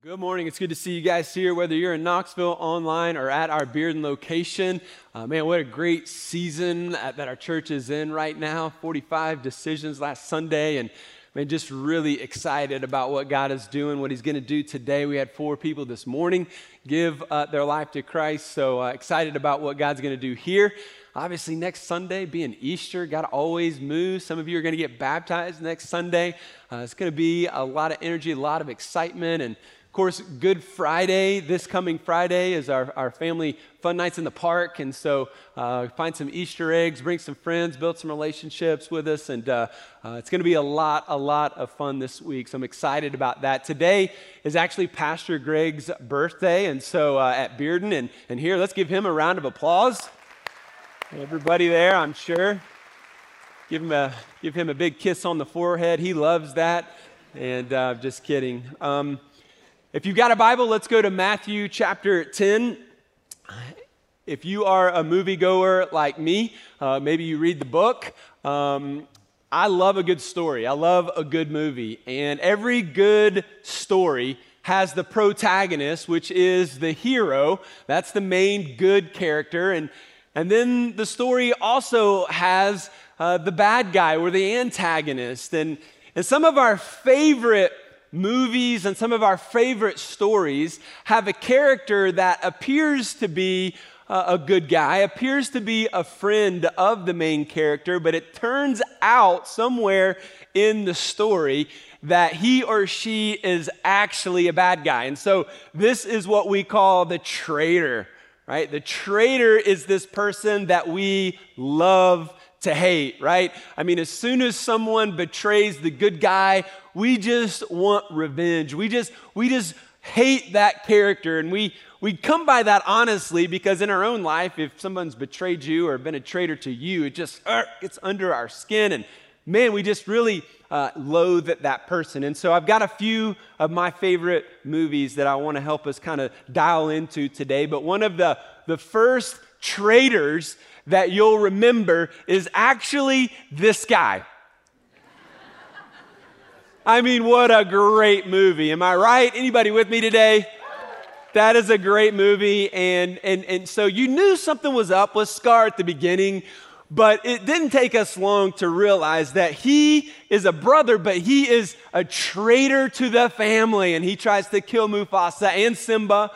Good morning. It's good to see you guys here, whether you're in Knoxville online or at our Bearden location. Uh, man, what a great season that our church is in right now. 45 decisions last Sunday, and man, just really excited about what God is doing, what He's going to do today. We had four people this morning give uh, their life to Christ, so uh, excited about what God's going to do here. Obviously, next Sunday being Easter, God always moves. Some of you are going to get baptized next Sunday. Uh, it's going to be a lot of energy, a lot of excitement, and course, Good Friday, this coming Friday, is our, our family fun nights in the park. And so uh, find some Easter eggs, bring some friends, build some relationships with us. And uh, uh, it's going to be a lot, a lot of fun this week. So I'm excited about that. Today is actually Pastor Greg's birthday. And so uh, at Bearden, and, and here, let's give him a round of applause. Everybody there, I'm sure. Give him a, give him a big kiss on the forehead. He loves that. And uh, just kidding. Um, if you've got a Bible, let's go to Matthew chapter 10. If you are a moviegoer like me, uh, maybe you read the book. Um, I love a good story. I love a good movie. And every good story has the protagonist, which is the hero. That's the main good character. And, and then the story also has uh, the bad guy or the antagonist. And, and some of our favorite movies and some of our favorite stories have a character that appears to be uh, a good guy, appears to be a friend of the main character, but it turns out somewhere in the story that he or she is actually a bad guy. And so this is what we call the traitor, right? The traitor is this person that we love to hate, right? I mean, as soon as someone betrays the good guy, we just want revenge. We just, we just hate that character. And we, we come by that honestly because in our own life, if someone's betrayed you or been a traitor to you, it just uh, under our skin. And man, we just really uh, loathe that person. And so I've got a few of my favorite movies that I want to help us kind of dial into today. But one of the, the first traitors that you'll remember is actually this guy. I mean, what a great movie. Am I right? Anybody with me today? That is a great movie. And, and, and so you knew something was up with Scar at the beginning, but it didn't take us long to realize that he is a brother, but he is a traitor to the family. And he tries to kill Mufasa and Simba.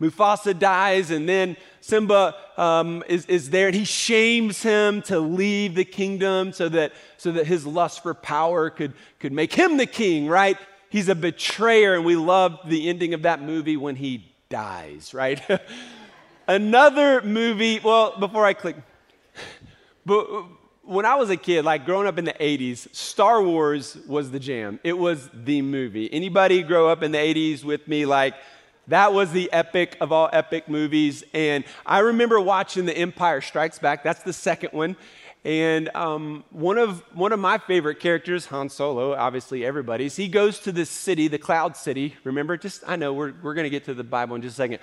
Mufasa dies, and then Simba um, is, is there, and he shames him to leave the kingdom so that, so that his lust for power could, could make him the king, right? He's a betrayer, and we love the ending of that movie when he dies, right? Another movie, well, before I click, but when I was a kid, like growing up in the 80s, Star Wars was the jam. It was the movie. Anybody grow up in the 80s with me? Like, that was the epic of all epic movies. And I remember watching The Empire Strikes Back. That's the second one. And um, one, of, one of my favorite characters, Han Solo, obviously everybody's, he goes to this city, the Cloud City. Remember? Just, I know, we're, we're going to get to the Bible in just a second.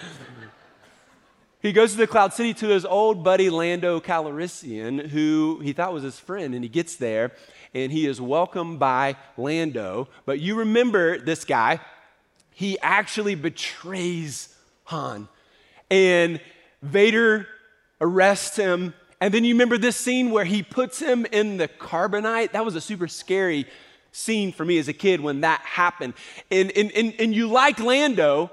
he goes to the Cloud City to his old buddy Lando Calrissian, who he thought was his friend. And he gets there and he is welcomed by Lando. But you remember this guy, he actually betrays Han. And Vader arrests him. And then you remember this scene where he puts him in the carbonite? That was a super scary scene for me as a kid when that happened. And, and, and, and you like Lando,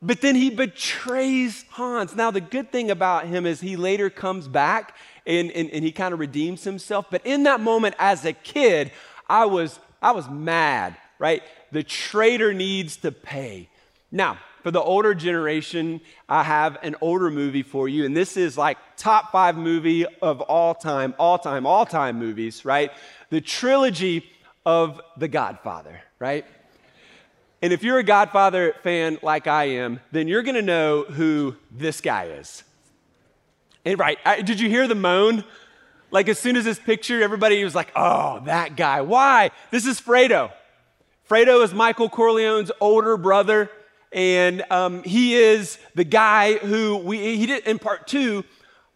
but then he betrays Hans. Now, the good thing about him is he later comes back and, and, and he kind of redeems himself. But in that moment as a kid, I was, I was mad, right? The traitor needs to pay. Now, for the older generation, I have an older movie for you, and this is like top five movie of all time, all time, all time movies, right? The trilogy of The Godfather, right? And if you're a Godfather fan like I am, then you're gonna know who this guy is. And right, I, did you hear the moan? Like as soon as this picture, everybody was like, oh, that guy. Why? This is Fredo. Fredo is Michael Corleone's older brother, and um, he is the guy who we, he did in part two.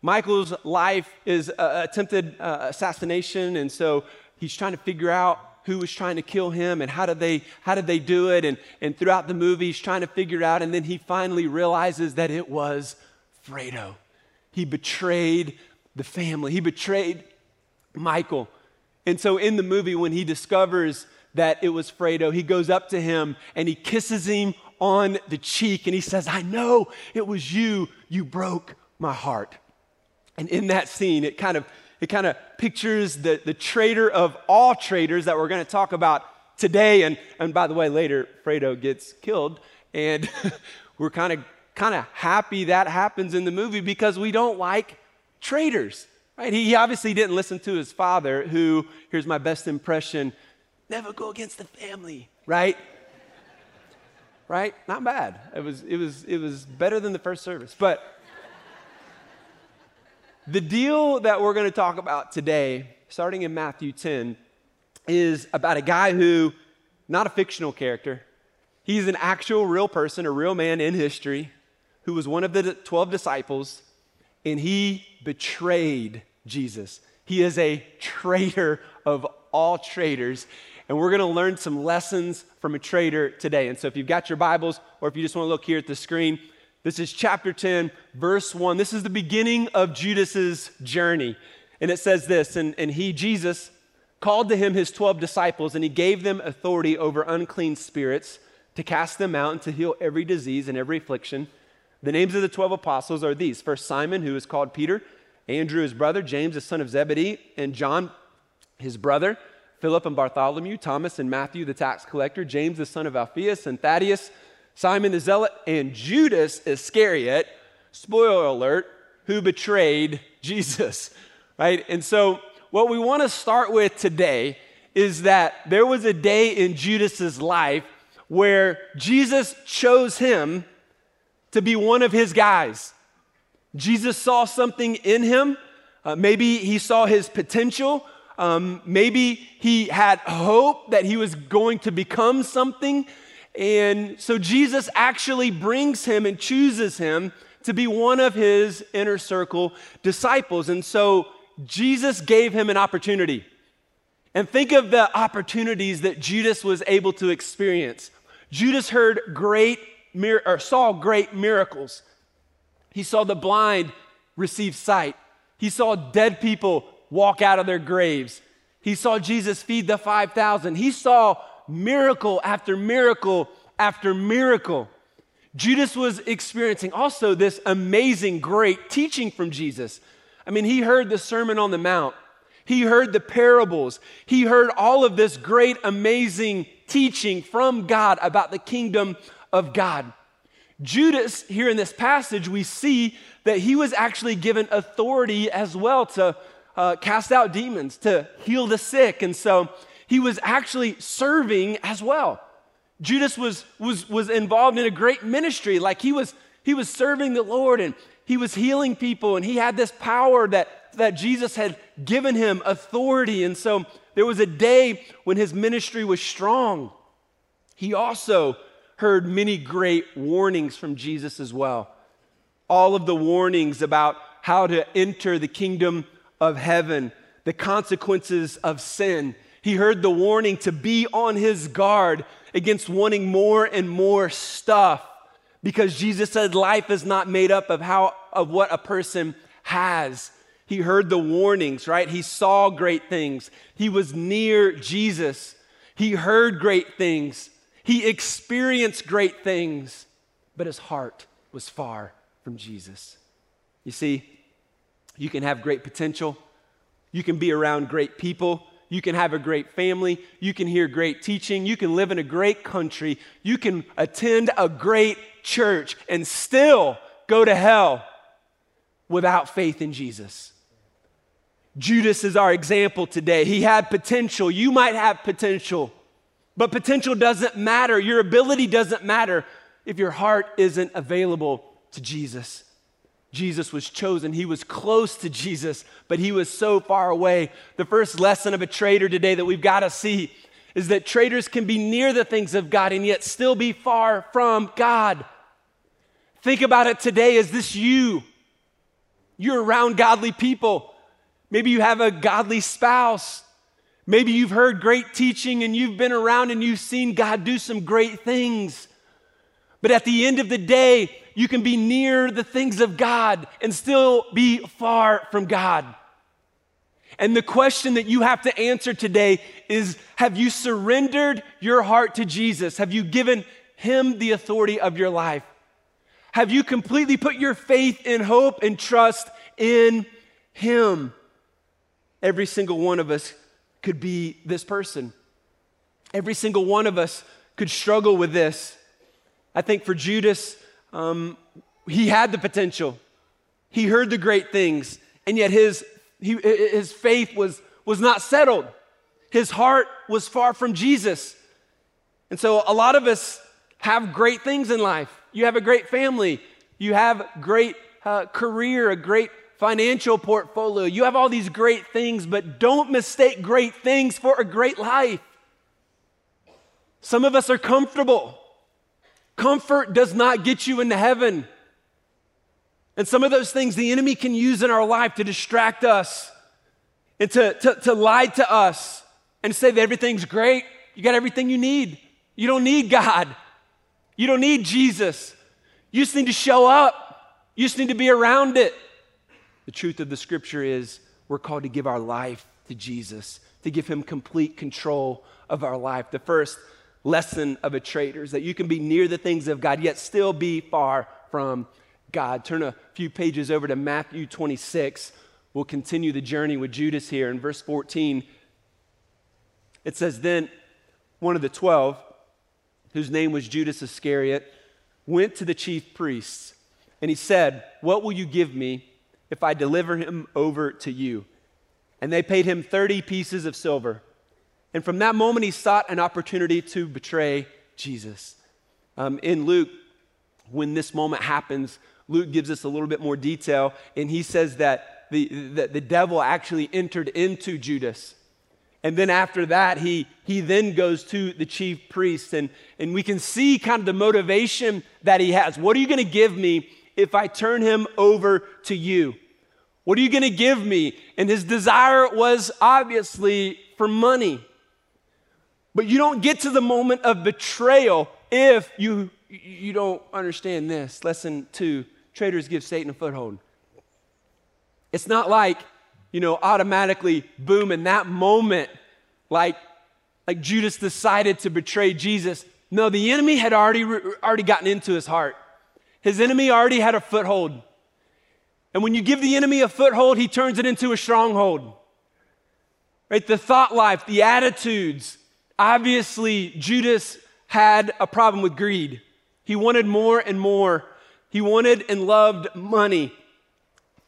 Michael's life is uh, attempted uh, assassination, and so he's trying to figure out who was trying to kill him and how did they how did they do it and, and throughout the movie he's trying to figure out and then he finally realizes that it was fredo he betrayed the family he betrayed michael and so in the movie when he discovers that it was fredo he goes up to him and he kisses him on the cheek and he says i know it was you you broke my heart and in that scene it kind of it kind of pictures the, the traitor of all traitors that we're going to talk about today. And, and by the way, later, Fredo gets killed. And we're kind of kind of happy that happens in the movie because we don't like traitors. Right? He obviously didn't listen to his father, who, here's my best impression, never go against the family, right? right? Not bad. It was, it was, it was better than the first service. But the deal that we're going to talk about today, starting in Matthew 10, is about a guy who, not a fictional character, he's an actual real person, a real man in history, who was one of the 12 disciples, and he betrayed Jesus. He is a traitor of all traitors. And we're going to learn some lessons from a traitor today. And so if you've got your Bibles, or if you just want to look here at the screen, this is chapter 10, verse 1. This is the beginning of Judas's journey. And it says this, and, and he, Jesus, called to him his 12 disciples, and he gave them authority over unclean spirits to cast them out and to heal every disease and every affliction. The names of the 12 apostles are these First, Simon, who is called Peter, Andrew, his brother, James, the son of Zebedee, and John, his brother, Philip and Bartholomew, Thomas and Matthew, the tax collector, James, the son of Alphaeus, and Thaddeus Simon the Zealot, and Judas Iscariot, spoiler alert, who betrayed Jesus, right? And so, what we want to start with today is that there was a day in Judas's life where Jesus chose him to be one of his guys. Jesus saw something in him. Uh, maybe he saw his potential. Um, maybe he had hope that he was going to become something. And so Jesus actually brings him and chooses him to be one of his inner circle disciples. And so Jesus gave him an opportunity. And think of the opportunities that Judas was able to experience. Judas heard great or saw great miracles. He saw the blind receive sight. He saw dead people walk out of their graves. He saw Jesus feed the 5,000. He saw miracle after miracle after miracle. Judas was experiencing also this amazing, great teaching from Jesus. I mean, he heard the Sermon on the Mount, he heard the parables, he heard all of this great, amazing teaching from God about the kingdom of God. Judas, here in this passage, we see that he was actually given authority as well to uh, cast out demons, to heal the sick. And so he was actually serving as well. Judas was, was, was involved in a great ministry. Like he was, he was serving the Lord and he was healing people and he had this power that, that Jesus had given him authority. And so there was a day when his ministry was strong. He also heard many great warnings from Jesus as well. All of the warnings about how to enter the kingdom of heaven, the consequences of sin. He heard the warning to be on his guard against wanting more and more stuff because Jesus said life is not made up of how of what a person has. He heard the warnings, right? He saw great things. He was near Jesus. He heard great things. He experienced great things, but his heart was far from Jesus. You see, you can have great potential. You can be around great people. You can have a great family. You can hear great teaching. You can live in a great country. You can attend a great church and still go to hell without faith in Jesus. Judas is our example today. He had potential. You might have potential, but potential doesn't matter. Your ability doesn't matter if your heart isn't available to Jesus. Jesus was chosen. He was close to Jesus, but he was so far away. The first lesson of a traitor today that we've got to see is that traitors can be near the things of God and yet still be far from God. Think about it today. Is this you? You're around godly people. Maybe you have a godly spouse. Maybe you've heard great teaching and you've been around and you've seen God do some great things. But at the end of the day, you can be near the things of God and still be far from God. And the question that you have to answer today is Have you surrendered your heart to Jesus? Have you given Him the authority of your life? Have you completely put your faith and hope and trust in Him? Every single one of us could be this person. Every single one of us could struggle with this. I think for Judas, um, he had the potential. He heard the great things, and yet his, he, his faith was, was not settled. His heart was far from Jesus. And so a lot of us have great things in life. You have a great family, you have great uh, career, a great financial portfolio. You have all these great things, but don't mistake great things for a great life. Some of us are comfortable. Comfort does not get you into heaven. And some of those things the enemy can use in our life to distract us and to, to, to lie to us and say that everything's great. You got everything you need. You don't need God. You don't need Jesus. You just need to show up. You just need to be around it. The truth of the scripture is we're called to give our life to Jesus, to give him complete control of our life. The first lesson of a traitor is that you can be near the things of God, yet still be far from God. Turn a few pages over to Matthew 26. We'll continue the journey with Judas here. In verse 14, it says, Then one of the twelve, whose name was Judas Iscariot, went to the chief priests, and he said, What will you give me? if I deliver him over to you? And they paid him 30 pieces of silver. And from that moment, he sought an opportunity to betray Jesus. Um, in Luke, when this moment happens, Luke gives us a little bit more detail, and he says that the, the, the devil actually entered into Judas. And then after that, he, he then goes to the chief priest, and, and we can see kind of the motivation that he has. What are you going to give me if I turn him over to you? What are you going to give me? And his desire was obviously for money. But you don't get to the moment of betrayal if you, you don't understand this. Lesson two traitors give Satan a foothold. It's not like, you know, automatically, boom, in that moment, like, like Judas decided to betray Jesus. No, the enemy had already, already gotten into his heart. His enemy already had a foothold. And when you give the enemy a foothold, he turns it into a stronghold. Right? The thought life, the attitudes. Obviously, Judas had a problem with greed. He wanted more and more. He wanted and loved money.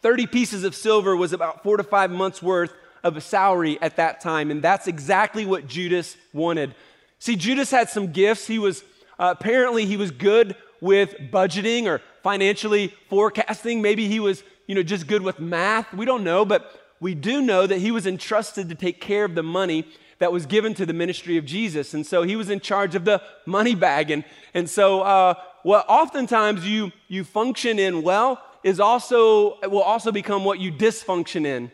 30 pieces of silver was about four to five months' worth of a salary at that time. And that's exactly what Judas wanted. See, Judas had some gifts. He was uh, apparently he was good with budgeting or financially forecasting. Maybe he was, you know, just good with math. We don't know, but we do know that he was entrusted to take care of the money that was given to the ministry of Jesus. And so he was in charge of the money bag. And, and so uh, what oftentimes you, you function in well is also, will also become what you dysfunction in.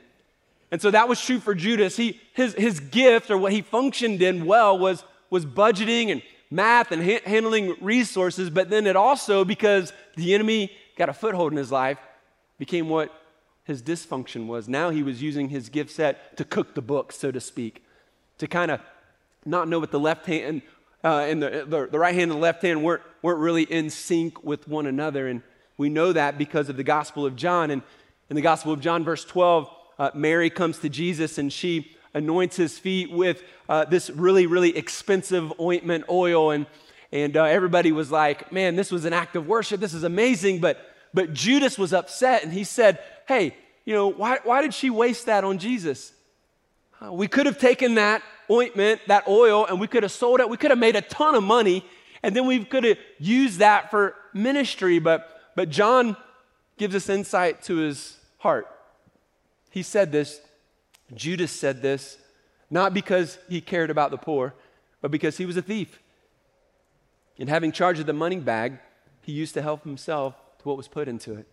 And so that was true for Judas. He, his, his gift or what he functioned in well was, was budgeting and math and ha- handling resources, but then it also, because the enemy got a foothold in his life, became what his dysfunction was. Now he was using his gift set to cook the books, so to speak, to kind of not know what the left hand uh, and the, the, the right hand and the left hand weren't, weren't really in sync with one another. And we know that because of the Gospel of John. And in the Gospel of John, verse 12, uh, Mary comes to Jesus and she anoints his feet with uh, this really, really expensive ointment oil. And, and uh, everybody was like, man, this was an act of worship. This is amazing. But, but Judas was upset and he said, hey, you know, why, why did she waste that on Jesus? Uh, we could have taken that ointment, that oil, and we could have sold it. We could have made a ton of money, and then we could have used that for ministry. But, but John gives us insight to his heart. He said this Judas said this not because he cared about the poor, but because he was a thief. And having charge of the money bag, he used to help himself to what was put into it.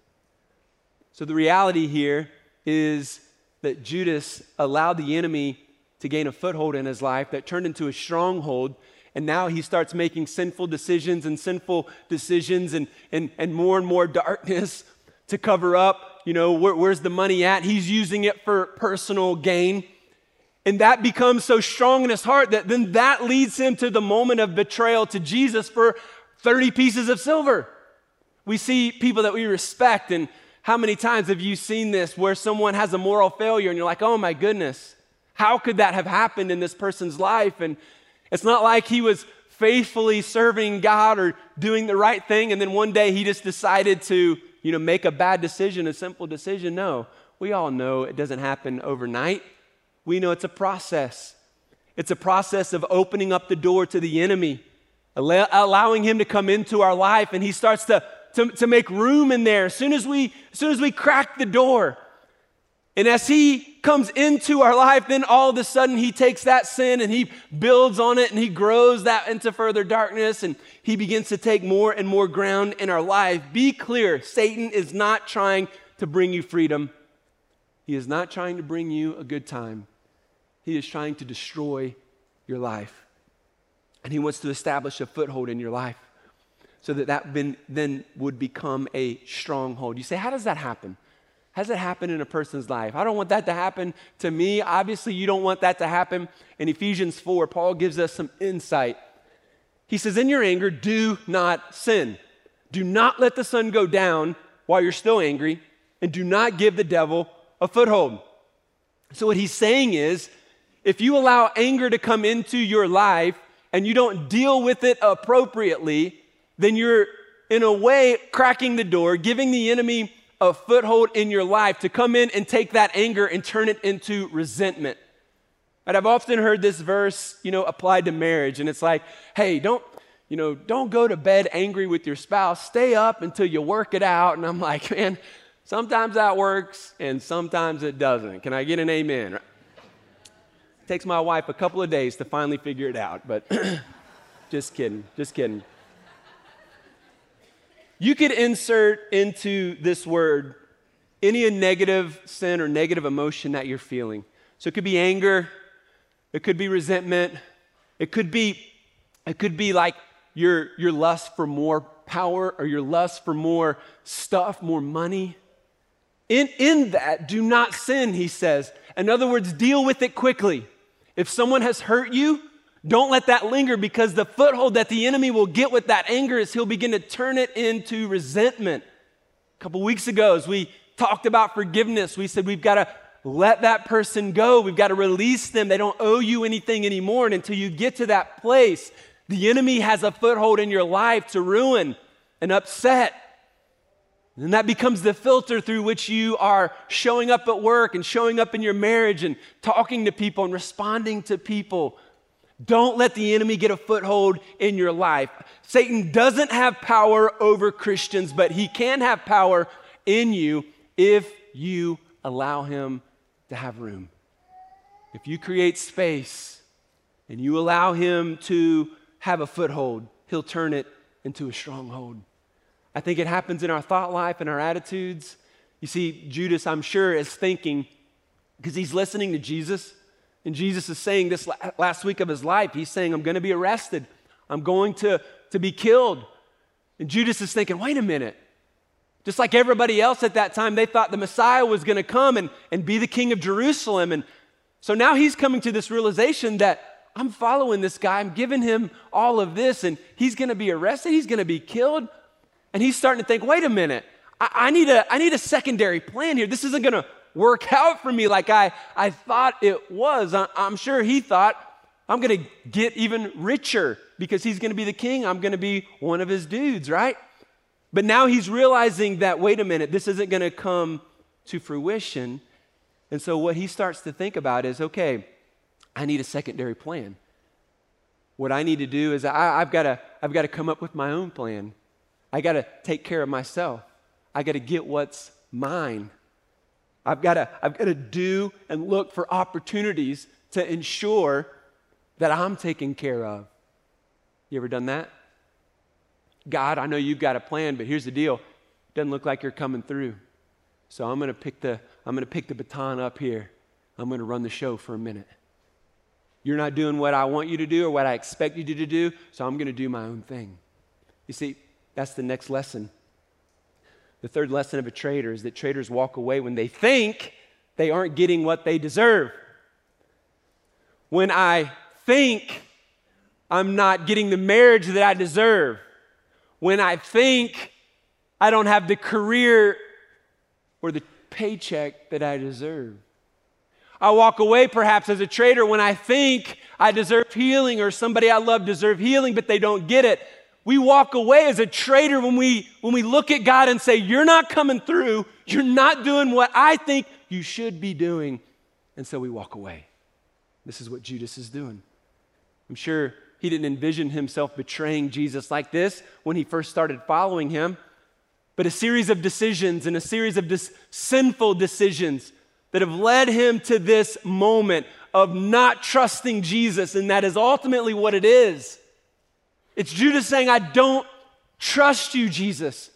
So the reality here is that Judas allowed the enemy to gain a foothold in his life that turned into a stronghold. And now he starts making sinful decisions and sinful decisions and, and, and more and more darkness to cover up, you know, where, where's the money at? He's using it for personal gain. And that becomes so strong in his heart that then that leads him to the moment of betrayal to Jesus for 30 pieces of silver. We see people that we respect, and how many times have you seen this where someone has a moral failure and you're like, oh my goodness, how could that have happened in this person's life? And it's not like he was faithfully serving God or doing the right thing, and then one day he just decided to, you know, make a bad decision, a simple decision. No, we all know it doesn't happen overnight. We know it's a process. It's a process of opening up the door to the enemy, allowing him to come into our life, and he starts to, to, to make room in there as soon as we as soon as we crack the door. And as he comes into our life, then all of a sudden he takes that sin and he builds on it and he grows that into further darkness and he begins to take more and more ground in our life. Be clear Satan is not trying to bring you freedom, he is not trying to bring you a good time. He is trying to destroy your life. And he wants to establish a foothold in your life so that that then would become a stronghold. You say, how does that happen? How does that happen in a person's life? I don't want that to happen to me. Obviously, you don't want that to happen. In Ephesians 4, Paul gives us some insight. He says, In your anger, do not sin. Do not let the sun go down while you're still angry, and do not give the devil a foothold. So, what he's saying is, if you allow anger to come into your life and you don't deal with it appropriately, then you're in a way cracking the door, giving the enemy a foothold in your life to come in and take that anger and turn it into resentment. And I've often heard this verse, you know, applied to marriage, and it's like, hey, don't, you know, don't go to bed angry with your spouse. Stay up until you work it out. And I'm like, man, sometimes that works and sometimes it doesn't. Can I get an amen? It takes my wife a couple of days to finally figure it out, but just kidding, just kidding. You could insert into this word any negative sin or negative emotion that you're feeling. So it could be anger, it could be resentment, it could be it could be like your your lust for more power or your lust for more stuff, more money. In, in that, do not sin, he says. In other words, deal with it quickly. If someone has hurt you, don't let that linger because the foothold that the enemy will get with that anger is he'll begin to turn it into resentment. A couple weeks ago, as we talked about forgiveness, we said we've got to let that person go. We've got to release them. They don't owe you anything anymore. And until you get to that place, the enemy has a foothold in your life to ruin and upset. And that becomes the filter through which you are showing up at work and showing up in your marriage and talking to people and responding to people. Don't let the enemy get a foothold in your life. Satan doesn't have power over Christians, but he can have power in you if you allow him to have room. If you create space and you allow him to have a foothold, he'll turn it into a stronghold. I think it happens in our thought life and our attitudes. You see, Judas, I'm sure, is thinking, because he's listening to Jesus and Jesus is saying this last week of his life. He's saying, I'm going to be arrested, I'm going to, to be killed. And Judas is thinking, wait a minute. Just like everybody else at that time, they thought the Messiah was going to come and, and be the king of Jerusalem. And so now he's coming to this realization that I'm following this guy, I'm giving him all of this, and he's going to be arrested, he's going to be killed. And he's starting to think, wait a minute, I, I, need, a, I need a secondary plan here. This isn't going to work out for me like I, I thought it was. I, I'm sure he thought, I'm going to get even richer because he's going to be the king. I'm going to be one of his dudes, right? But now he's realizing that, wait a minute, this isn't going to come to fruition. And so what he starts to think about is okay, I need a secondary plan. What I need to do is I, have got to, I've got to come up with my own plan. I got to take care of myself. I got to get what's mine. I've got to, I've got to do and look for opportunities to ensure that I'm taken care of. You ever done that? God, I know you've got a plan, but here's the deal. It doesn't look like you're coming through. So I'm going to pick the I'm going to pick the baton up here. I'm going to run the show for a minute. You're not doing what I want you to do or what I expect you to do, so I'm going to do my own thing. You see, that's the next lesson. The third lesson of a traitor is that traitors walk away when they think they aren't getting what they deserve. When I think I'm not getting the marriage that I deserve, when I think I don't have the career or the paycheck that I deserve. I walk away perhaps as a traitor when I think I deserve healing or somebody I love deserve healing, but they don't get it. We walk away as a traitor when we when we look at God and say, You're not coming through, you're not doing what I think you should be doing. And so we walk away. This is what Judas is doing. I'm sure he didn't envision himself betraying Jesus like this when he first started following him but a series of decisions and a series of dis- sinful decisions that have led him to this moment of not trusting Jesus, and that is ultimately what it is. It's Judas saying, I don't trust you, Jesus.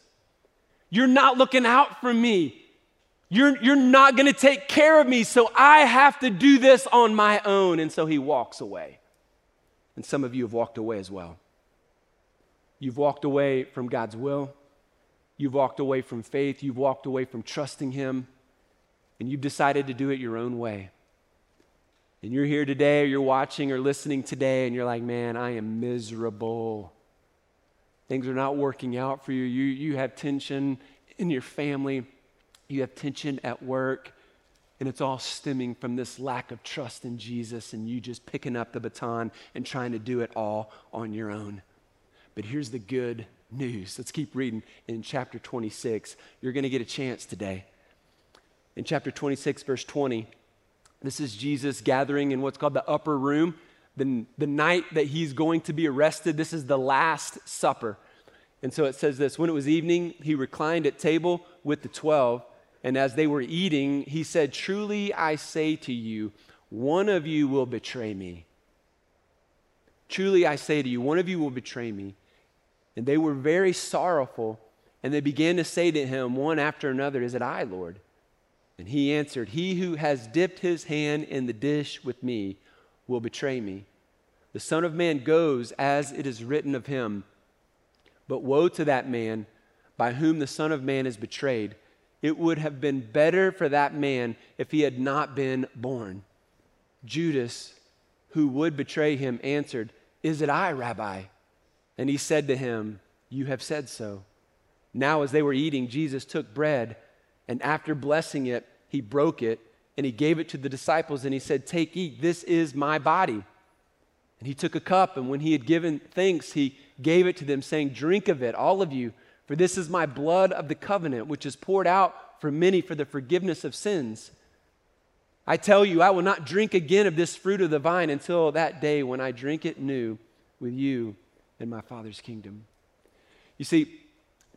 You're not looking out for me. You're, you're not going to take care of me, so I have to do this on my own. And so he walks away. And some of you have walked away as well. You've walked away from God's will. You've walked away from faith. You've walked away from trusting Him. And you've decided to do it your own way. And you're here today, or you're watching or listening today, and you're like, man, I am miserable. Things are not working out for you. You, you have tension in your family, you have tension at work, and it's all stemming from this lack of trust in Jesus and you just picking up the baton and trying to do it all on your own. But here's the good news. Let's keep reading in chapter 26. You're going to get a chance today. In chapter 26, verse 20, this is Jesus gathering in what's called the upper room. The, the night that he's going to be arrested, this is the Last Supper. And so it says this When it was evening, he reclined at table with the twelve. And as they were eating, he said, Truly I say to you, one of you will betray me. Truly I say to you, one of you will betray me. And they were very sorrowful, and they began to say to him one after another, Is it I, Lord? And he answered, He who has dipped his hand in the dish with me will betray me. The Son of Man goes as it is written of him. But woe to that man by whom the Son of Man is betrayed. It would have been better for that man if he had not been born. Judas, who would betray him, answered, Is it I, Rabbi? And he said to him, You have said so. Now, as they were eating, Jesus took bread, and after blessing it, he broke it, and he gave it to the disciples, and he said, Take, eat, this is my body. And he took a cup, and when he had given thanks, he gave it to them, saying, Drink of it, all of you, for this is my blood of the covenant, which is poured out for many for the forgiveness of sins. I tell you, I will not drink again of this fruit of the vine until that day when I drink it new with you in my Father's kingdom. You see,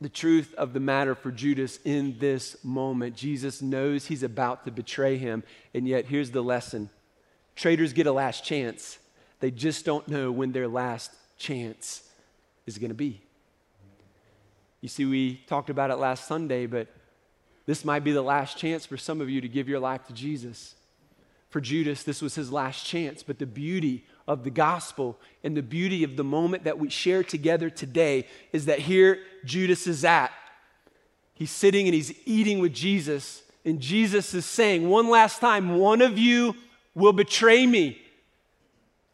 the truth of the matter for Judas in this moment, Jesus knows he's about to betray him, and yet here's the lesson traitors get a last chance. They just don't know when their last chance is going to be. You see, we talked about it last Sunday, but this might be the last chance for some of you to give your life to Jesus. For Judas, this was his last chance, but the beauty of the gospel and the beauty of the moment that we share together today is that here Judas is at. He's sitting and he's eating with Jesus, and Jesus is saying, One last time, one of you will betray me.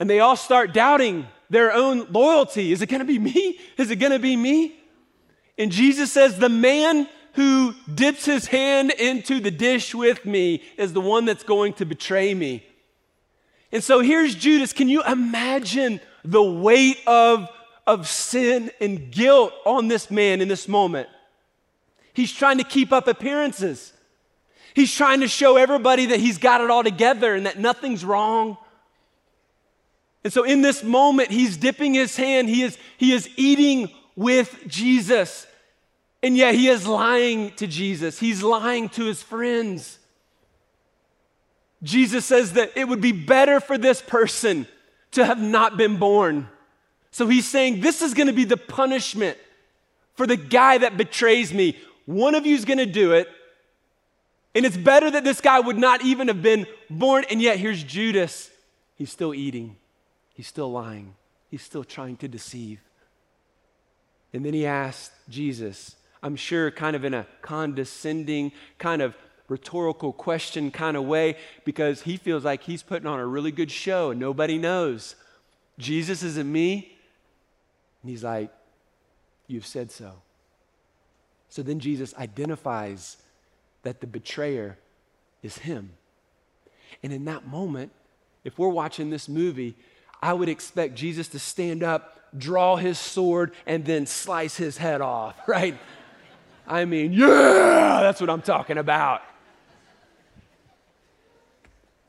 And they all start doubting their own loyalty. Is it going to be me? Is it going to be me? And Jesus says, The man who dips his hand into the dish with me is the one that's going to betray me. And so here's Judas. Can you imagine the weight of, of sin and guilt on this man in this moment? He's trying to keep up appearances. He's trying to show everybody that he's got it all together and that nothing's wrong. And so in this moment, he's dipping his hand, he is, he is eating with Jesus. And yet he is lying to Jesus, he's lying to his friends. Jesus says that it would be better for this person to have not been born. So he's saying, This is going to be the punishment for the guy that betrays me. One of you is going to do it. And it's better that this guy would not even have been born. And yet, here's Judas. He's still eating, he's still lying, he's still trying to deceive. And then he asked Jesus, I'm sure, kind of in a condescending, kind of rhetorical question kind of way, because he feels like he's putting on a really good show and nobody knows. Jesus isn't me. And he's like, You've said so. So then Jesus identifies that the betrayer is him. And in that moment, if we're watching this movie, I would expect Jesus to stand up, draw his sword, and then slice his head off, right? I mean, yeah, that's what I'm talking about.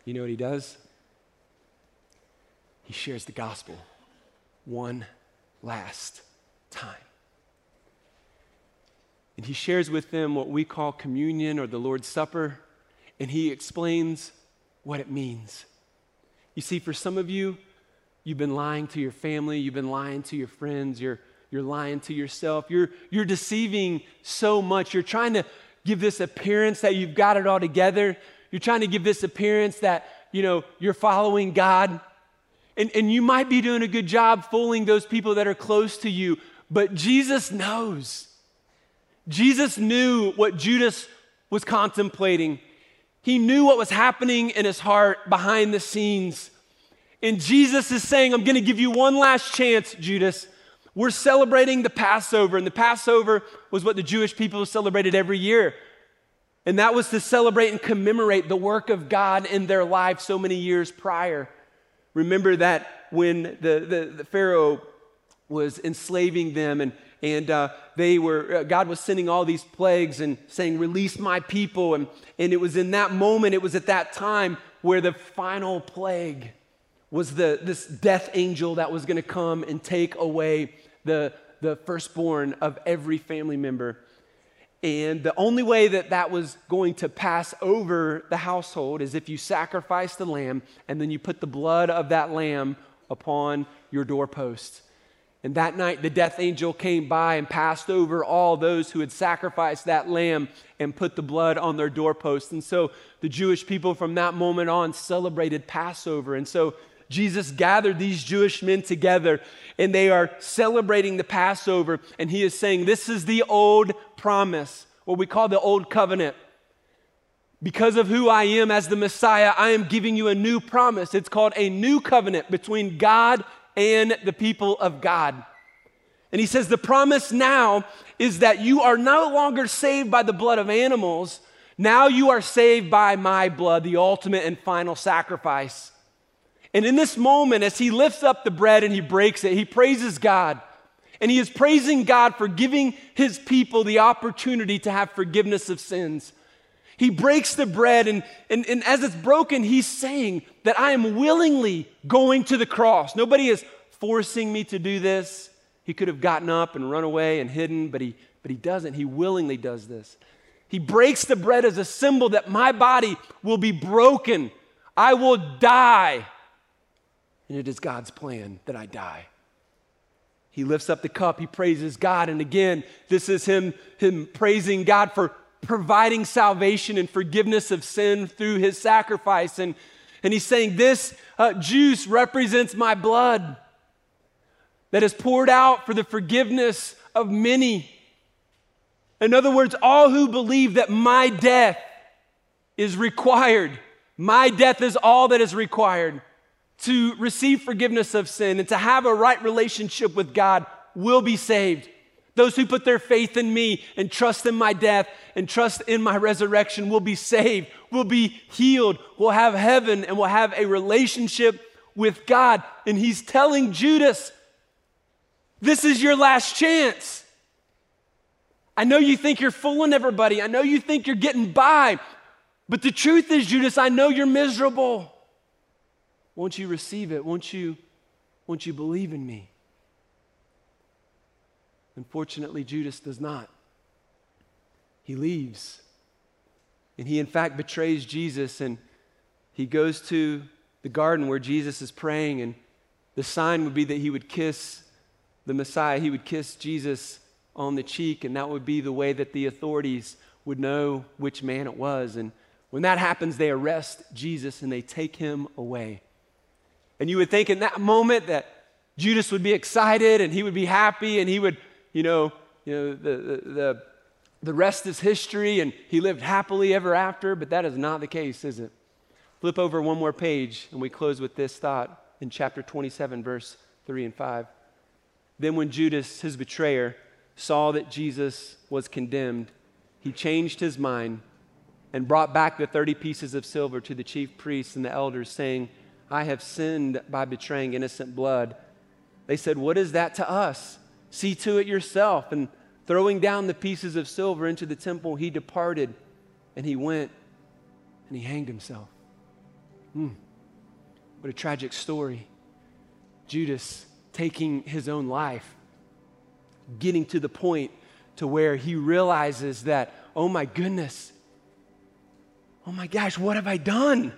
You know what he does? He shares the gospel one last time. And he shares with them what we call communion or the Lord's Supper, and he explains what it means. You see, for some of you, you've been lying to your family, you've been lying to your friends, you're, you're lying to yourself, you're, you're deceiving so much. You're trying to give this appearance that you've got it all together. You're trying to give this appearance that, you know, you're following God. And, and you might be doing a good job fooling those people that are close to you, but Jesus knows. Jesus knew what Judas was contemplating. He knew what was happening in his heart behind the scenes. And Jesus is saying, I'm going to give you one last chance, Judas. We're celebrating the Passover, and the Passover was what the Jewish people celebrated every year. And that was to celebrate and commemorate the work of God in their life so many years prior. Remember that when the, the, the Pharaoh was enslaving them and and uh, they were uh, god was sending all these plagues and saying release my people and, and it was in that moment it was at that time where the final plague was the, this death angel that was going to come and take away the, the firstborn of every family member and the only way that that was going to pass over the household is if you sacrificed the lamb and then you put the blood of that lamb upon your doorpost and that night, the death angel came by and passed over all those who had sacrificed that lamb and put the blood on their doorpost. And so the Jewish people from that moment on celebrated Passover. And so Jesus gathered these Jewish men together and they are celebrating the Passover. And he is saying, This is the old promise, what we call the old covenant. Because of who I am as the Messiah, I am giving you a new promise. It's called a new covenant between God and the people of God. And he says, The promise now is that you are no longer saved by the blood of animals. Now you are saved by my blood, the ultimate and final sacrifice. And in this moment, as he lifts up the bread and he breaks it, he praises God. And he is praising God for giving his people the opportunity to have forgiveness of sins. He breaks the bread, and, and, and as it's broken, he's saying that I am willingly going to the cross. Nobody is forcing me to do this. He could have gotten up and run away and hidden, but he, but he doesn't. He willingly does this. He breaks the bread as a symbol that my body will be broken. I will die. And it is God's plan that I die. He lifts up the cup, he praises God. And again, this is him, him praising God for providing salvation and forgiveness of sin through his sacrifice. And, and he's saying, This uh, juice represents my blood that is poured out for the forgiveness of many. In other words, all who believe that my death is required, my death is all that is required to receive forgiveness of sin and to have a right relationship with God will be saved. Those who put their faith in me and trust in my death and trust in my resurrection will be saved, will be healed, will have heaven, and will have a relationship with God. And he's telling Judas, This is your last chance. I know you think you're fooling everybody. I know you think you're getting by. But the truth is, Judas, I know you're miserable. Won't you receive it? Won't you, won't you believe in me? Unfortunately, Judas does not. He leaves. And he, in fact, betrays Jesus and he goes to the garden where Jesus is praying. And the sign would be that he would kiss the Messiah, he would kiss Jesus on the cheek, and that would be the way that the authorities would know which man it was. And when that happens, they arrest Jesus and they take him away. And you would think in that moment that Judas would be excited and he would be happy and he would, you know, you know the, the, the, the rest is history and he lived happily ever after, but that is not the case, is it? Flip over one more page and we close with this thought in chapter 27, verse 3 and 5. Then, when Judas, his betrayer, saw that Jesus was condemned, he changed his mind and brought back the 30 pieces of silver to the chief priests and the elders, saying, I have sinned by betraying innocent blood. They said, What is that to us? See to it yourself. And throwing down the pieces of silver into the temple, he departed and he went and he hanged himself. Hmm. What a tragic story. Judas taking his own life, getting to the point to where he realizes that, oh my goodness, oh my gosh, what have I done?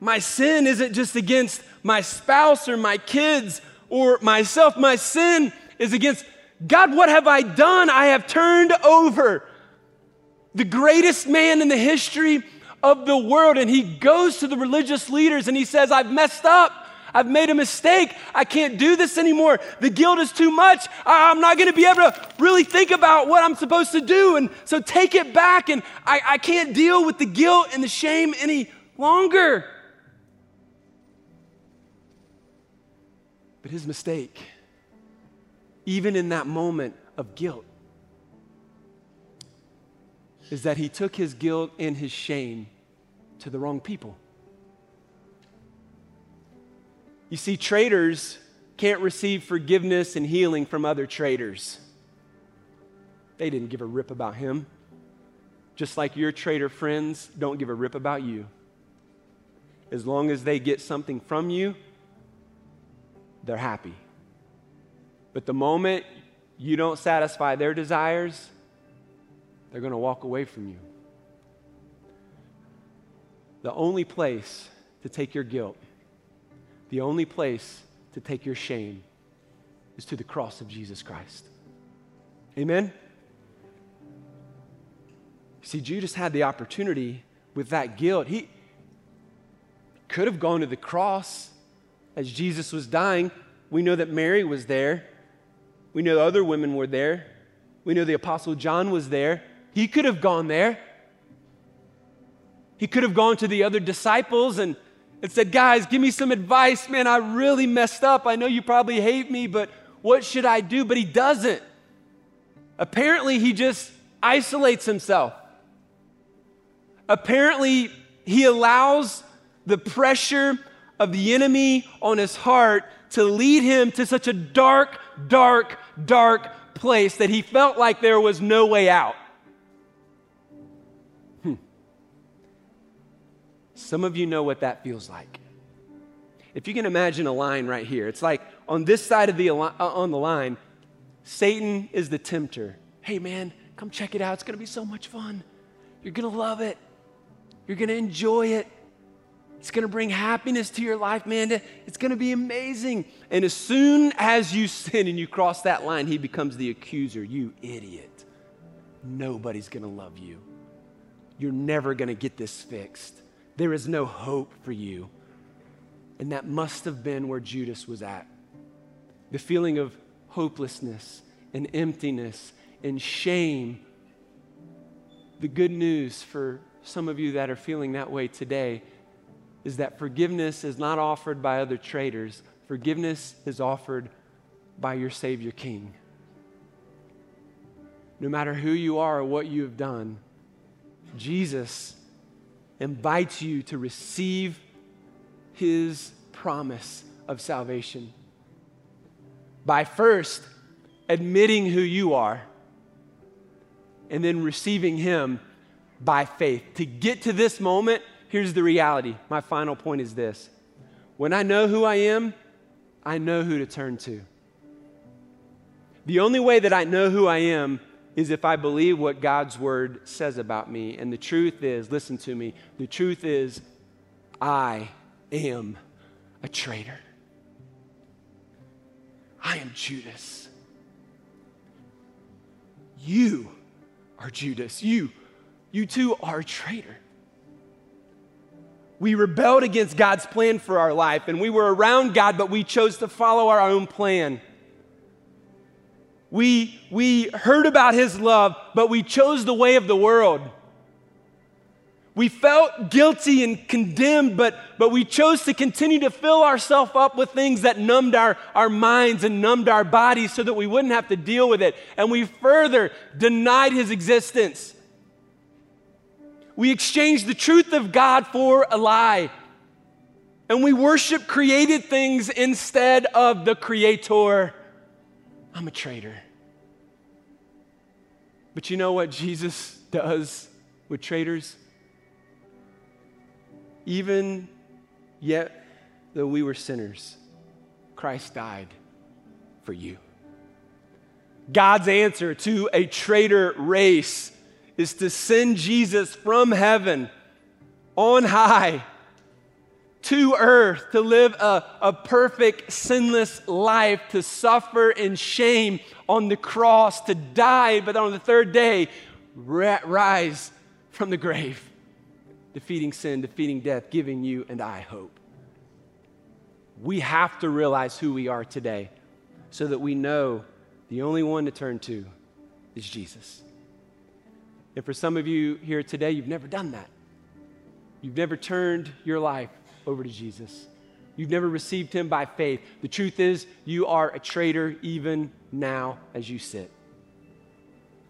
My sin isn't just against my spouse or my kids or myself. My sin is against God, what have I done? I have turned over the greatest man in the history of the world. And he goes to the religious leaders and he says, I've messed up. I've made a mistake. I can't do this anymore. The guilt is too much. I'm not going to be able to really think about what I'm supposed to do. And so take it back. And I, I can't deal with the guilt and the shame any longer. But his mistake, even in that moment of guilt, is that he took his guilt and his shame to the wrong people. You see, traitors can't receive forgiveness and healing from other traitors. They didn't give a rip about him. Just like your traitor friends don't give a rip about you. As long as they get something from you, they're happy. But the moment you don't satisfy their desires, they're going to walk away from you. The only place to take your guilt, the only place to take your shame is to the cross of Jesus Christ. Amen? See, Judas had the opportunity with that guilt. He could have gone to the cross as Jesus was dying. We know that Mary was there. We know other women were there. We know the Apostle John was there. He could have gone there. He could have gone to the other disciples and, and said, Guys, give me some advice. Man, I really messed up. I know you probably hate me, but what should I do? But he doesn't. Apparently, he just isolates himself. Apparently, he allows the pressure of the enemy on his heart to lead him to such a dark, dark, dark place that he felt like there was no way out. Hmm. Some of you know what that feels like. If you can imagine a line right here, it's like on this side of the uh, on the line, Satan is the tempter. Hey man, come check it out. It's going to be so much fun. You're going to love it. You're going to enjoy it. It's going to bring happiness to your life, man. It's going to be amazing. And as soon as you sin and you cross that line, he becomes the accuser. You idiot. Nobody's going to love you. You're never going to get this fixed. There is no hope for you. And that must have been where Judas was at. The feeling of hopelessness and emptiness and shame. The good news for some of you that are feeling that way today is that forgiveness is not offered by other traitors, forgiveness is offered by your Savior King. No matter who you are or what you have done, Jesus invites you to receive his promise of salvation by first admitting who you are and then receiving him by faith. To get to this moment, here's the reality. My final point is this when I know who I am, I know who to turn to. The only way that I know who I am is if I believe what God's word says about me. And the truth is, listen to me, the truth is, I am a traitor. I am Judas. You are Judas. You, you too are a traitor. We rebelled against God's plan for our life and we were around God, but we chose to follow our own plan. We, we heard about His love, but we chose the way of the world. We felt guilty and condemned, but, but we chose to continue to fill ourselves up with things that numbed our, our minds and numbed our bodies so that we wouldn't have to deal with it. And we further denied His existence. We exchange the truth of God for a lie. And we worship created things instead of the Creator. I'm a traitor. But you know what Jesus does with traitors? Even yet, though we were sinners, Christ died for you. God's answer to a traitor race is to send Jesus from heaven on high to earth to live a, a perfect, sinless life, to suffer in shame on the cross, to die, but on the third day, rise from the grave, defeating sin, defeating death, giving you and I hope. We have to realize who we are today so that we know the only one to turn to is Jesus. And for some of you here today, you've never done that. You've never turned your life over to Jesus. You've never received him by faith. The truth is, you are a traitor even now as you sit.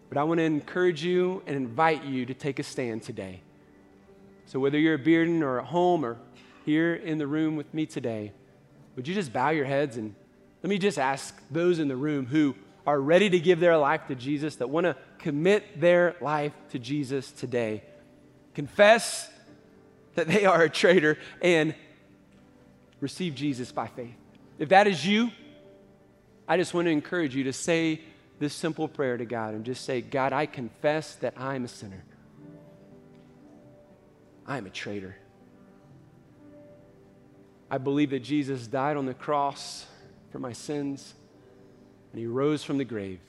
But I want to encourage you and invite you to take a stand today. So, whether you're at Bearden or at home or here in the room with me today, would you just bow your heads and let me just ask those in the room who are ready to give their life to Jesus, that want to commit their life to Jesus today, confess that they are a traitor and receive Jesus by faith. If that is you, I just want to encourage you to say this simple prayer to God and just say, God, I confess that I'm a sinner. I'm a traitor. I believe that Jesus died on the cross for my sins and he rose from the grave.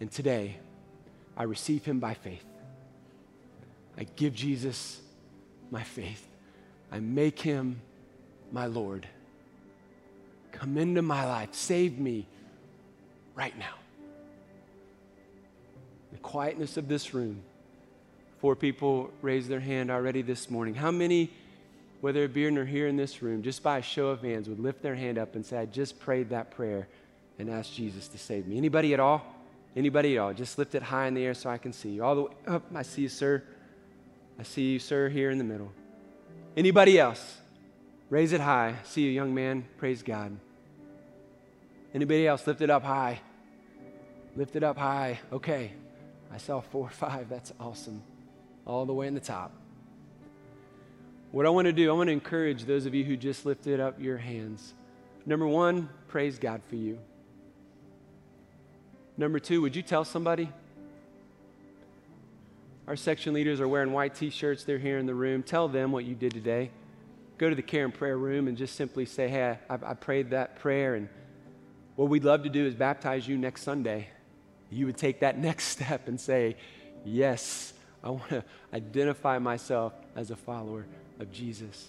And today, I receive him by faith. I give Jesus my faith. I make him my Lord. Come into my life. Save me right now. The quietness of this room. Four people raised their hand already this morning. How many, whether it be or here in this room, just by a show of hands, would lift their hand up and say, I just prayed that prayer and ask Jesus to save me. Anybody at all? Anybody at all? Just lift it high in the air so I can see you. All the way up. I see you, sir. I see you, sir, here in the middle. Anybody else? Raise it high. See you, young man. Praise God. Anybody else? Lift it up high. Lift it up high. Okay. I saw four or five. That's awesome. All the way in the top. What I want to do, I want to encourage those of you who just lifted up your hands. Number one, praise God for you. Number two, would you tell somebody? Our section leaders are wearing white t shirts. They're here in the room. Tell them what you did today. Go to the care and prayer room and just simply say, Hey, I, I prayed that prayer. And what we'd love to do is baptize you next Sunday. You would take that next step and say, Yes, I want to identify myself as a follower of Jesus.